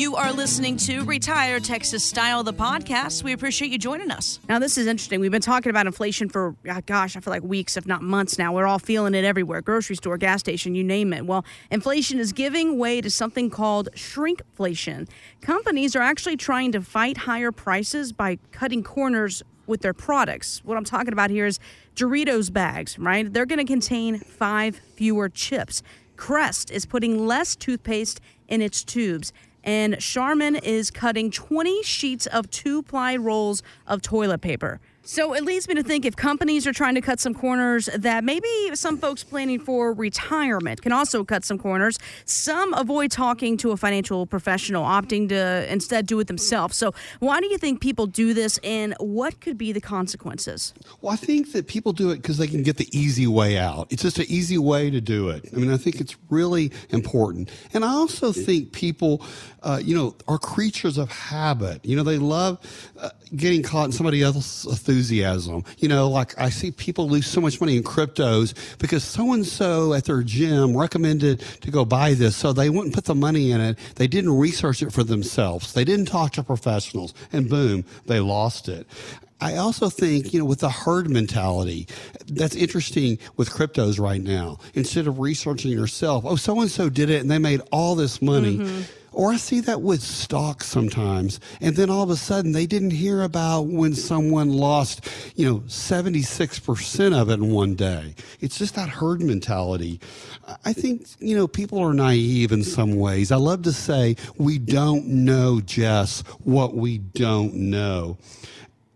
You are listening to Retire Texas Style, the podcast. We appreciate you joining us. Now, this is interesting. We've been talking about inflation for, uh, gosh, I feel like weeks, if not months now. We're all feeling it everywhere grocery store, gas station, you name it. Well, inflation is giving way to something called shrinkflation. Companies are actually trying to fight higher prices by cutting corners with their products. What I'm talking about here is Doritos bags, right? They're going to contain five fewer chips. Crest is putting less toothpaste in its tubes. And Charmin is cutting 20 sheets of two ply rolls of toilet paper. So it leads me to think if companies are trying to cut some corners, that maybe some folks planning for retirement can also cut some corners. Some avoid talking to a financial professional, opting to instead do it themselves. So why do you think people do this, and what could be the consequences? Well, I think that people do it because they can get the easy way out. It's just an easy way to do it. I mean, I think it's really important. And I also think people, uh, you know, are creatures of habit. You know, they love uh, getting caught in somebody else's enthusiasm. You know, like I see people lose so much money in cryptos because so and so at their gym recommended to go buy this. So they wouldn't put the money in it. They didn't research it for themselves. They didn't talk to professionals and boom, they lost it. I also think, you know, with the herd mentality, that's interesting with cryptos right now. Instead of researching yourself, oh, so and so did it and they made all this money. Mm-hmm. Or I see that with stocks sometimes. And then all of a sudden they didn't hear about when someone lost, you know, 76% of it in one day. It's just that herd mentality. I think, you know, people are naive in some ways. I love to say we don't know, Jess, what we don't know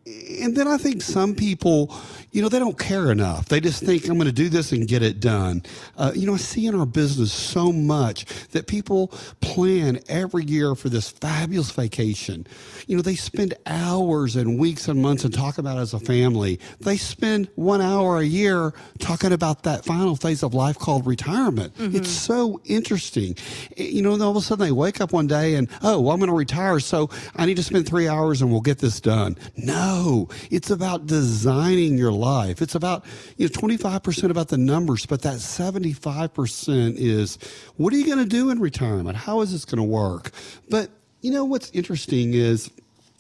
and then I think some people, you know, they don't care enough. They just think I'm going to do this and get it done. Uh, you know, I see in our business so much that people plan every year for this fabulous vacation. You know, they spend hours and weeks and months and talk about it as a family. They spend one hour a year talking about that final phase of life called retirement. Mm-hmm. It's so interesting. You know, all of a sudden they wake up one day and, oh, well, I'm going to retire, so I need to spend three hours and we'll get this done. No, it's about designing your life. It's about, you know, 25% about the numbers, but that 75% is what are you going to do in retirement? How is this going to work? But you know what's interesting is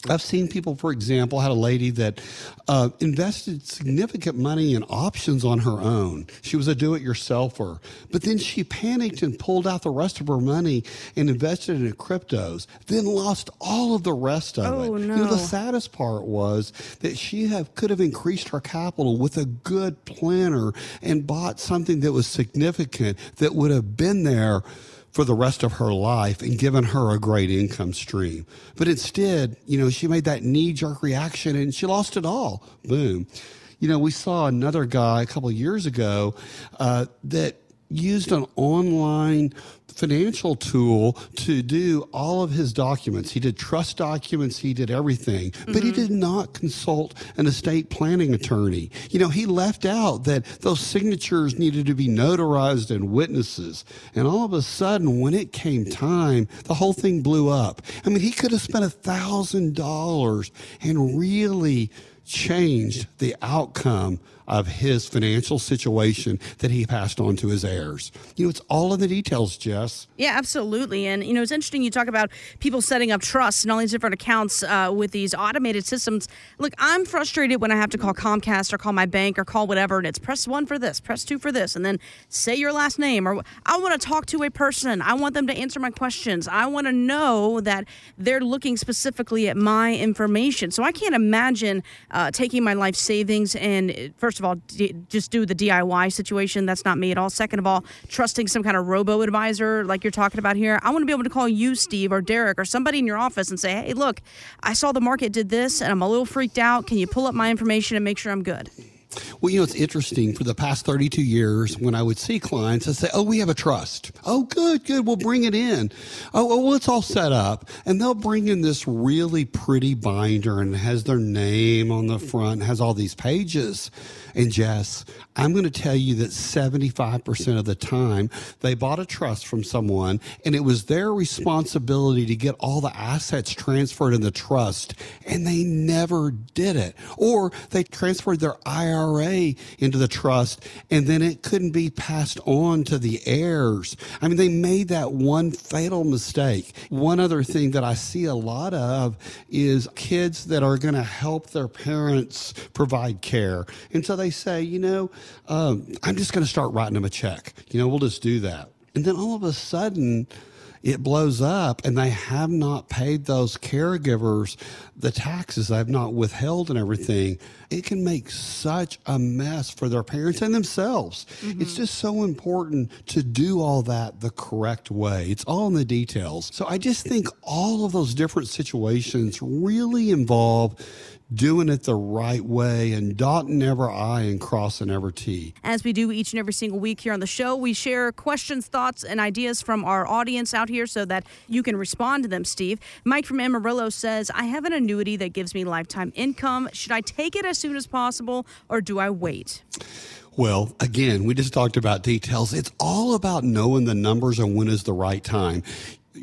I've seen people, for example, had a lady that uh, invested significant money in options on her own. She was a do-it-yourselfer, but then she panicked and pulled out the rest of her money and invested in cryptos. Then lost all of the rest of oh, it. No. You know, the saddest part was that she have could have increased her capital with a good planner and bought something that was significant that would have been there for the rest of her life and given her a great income stream. But instead, you know, she made that knee jerk reaction and she lost it all. Boom. You know, we saw another guy a couple years ago uh, that used an online financial tool to do all of his documents. He did trust documents, he did everything, mm-hmm. but he mm-hmm. did not consult an estate planning attorney. You know, he left out that those signatures needed to be notarized and witnesses. And all of a sudden, when it came time, the whole thing blew up. I mean, he could have spent a thousand dollars and really changed the outcome of his financial situation that he passed on to his heirs. You know, it's all in the details, Jess. Yeah, absolutely. And, you know, it's interesting you talk about people setting up trusts and all these different accounts uh, with these automated systems. Look, I'm frustrated when I have to call Comcast or call my bank or call whatever, and it's press one for this, press two for this, and then say your last name. Or I want to talk to a person. I want them to answer my questions. I want to know that they're looking specifically at my information. So I can't imagine uh, taking my life savings and, first first of all, d- just do the DIY situation. That's not me at all. Second of all, trusting some kind of robo advisor like you're talking about here. I want to be able to call you, Steve, or Derek, or somebody in your office and say, hey, look, I saw the market did this and I'm a little freaked out. Can you pull up my information and make sure I'm good? Well, you know, it's interesting. For the past 32 years, when I would see clients, I'd say, Oh, we have a trust. Oh, good, good. We'll bring it in. Oh, oh well, it's all set up. And they'll bring in this really pretty binder and has their name on the front, has all these pages. And Jess, I'm going to tell you that 75% of the time they bought a trust from someone and it was their responsibility to get all the assets transferred in the trust and they never did it. Or they transferred their IRA IRA into the trust and then it couldn't be passed on to the heirs. I mean, they made that one fatal mistake. One other thing that I see a lot of is kids that are going to help their parents provide care. And so they say, you know, um, I'm just going to start writing them a check. You know, we'll just do that. And then all of a sudden, it blows up and they have not paid those caregivers the taxes. They've not withheld and everything. It can make such a mess for their parents and themselves. Mm-hmm. it's just so important to do all that the correct way. It's all in the details. So i just think all of those different situations really involve doing it the right way and dotting every I and crossing every T. As we do each and every single week here on the show, we share questions, thoughts, and ideas from our audience out here so that you can respond to them, Steve. Mike from Amarillo says, I have an annuity that gives me lifetime income. Should I take it as soon as possible or do I wait? Well, again, we just talked about details. It's all about knowing the numbers and when is the right time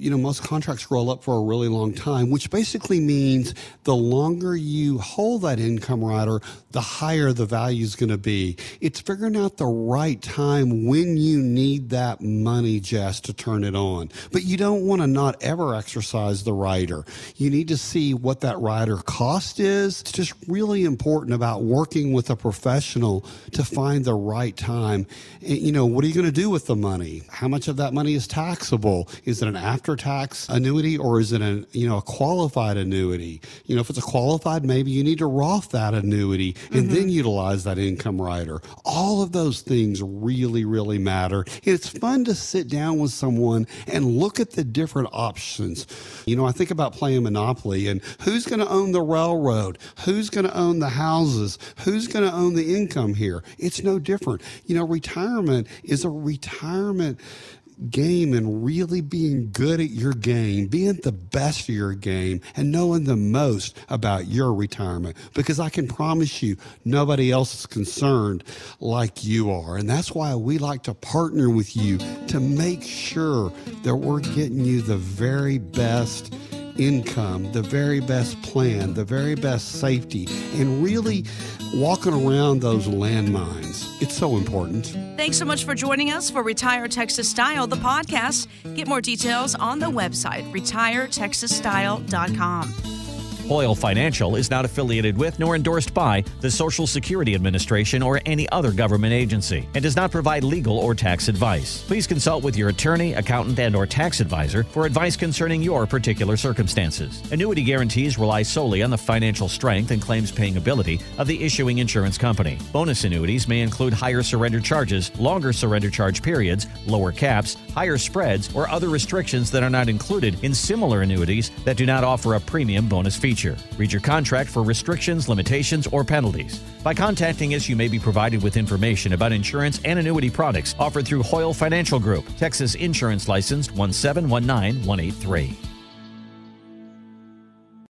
you know, most contracts roll up for a really long time, which basically means the longer you hold that income rider, the higher the value is going to be. It's figuring out the right time when you need that money, Jess, to turn it on. But you don't want to not ever exercise the rider. You need to see what that rider cost is. It's just really important about working with a professional to find the right time. And, you know, what are you going to do with the money? How much of that money is taxable? Is it an after after tax annuity or is it a you know a qualified annuity? You know, if it's a qualified, maybe you need to Roth that annuity and mm-hmm. then utilize that income rider. All of those things really, really matter. It's fun to sit down with someone and look at the different options. You know, I think about playing Monopoly and who's going to own the railroad? Who's going to own the houses? Who's going to own the income here? It's no different. You know, retirement is a retirement game and really being good at your game, being the best of your game, and knowing the most about your retirement. Because I can promise you, nobody else is concerned like you are. And that's why we like to partner with you to make sure that we're getting you the very best income, the very best plan, the very best safety, and really walking around those landmines. It's so important. Thanks so much for joining us for Retire Texas Style, the podcast. Get more details on the website, retiretexasstyle.com. Hoyle Financial is not affiliated with nor endorsed by the Social Security Administration or any other government agency and does not provide legal or tax advice. Please consult with your attorney, accountant, and or tax advisor for advice concerning your particular circumstances. Annuity guarantees rely solely on the financial strength and claims paying ability of the issuing insurance company. Bonus annuities may include higher surrender charges, longer surrender charge periods, lower caps, higher spreads, or other restrictions that are not included in similar annuities that do not offer a premium bonus feature feature. Read your contract for restrictions, limitations, or penalties. By contacting us, you may be provided with information about insurance and annuity products offered through Hoyle Financial Group, Texas Insurance License 1719183.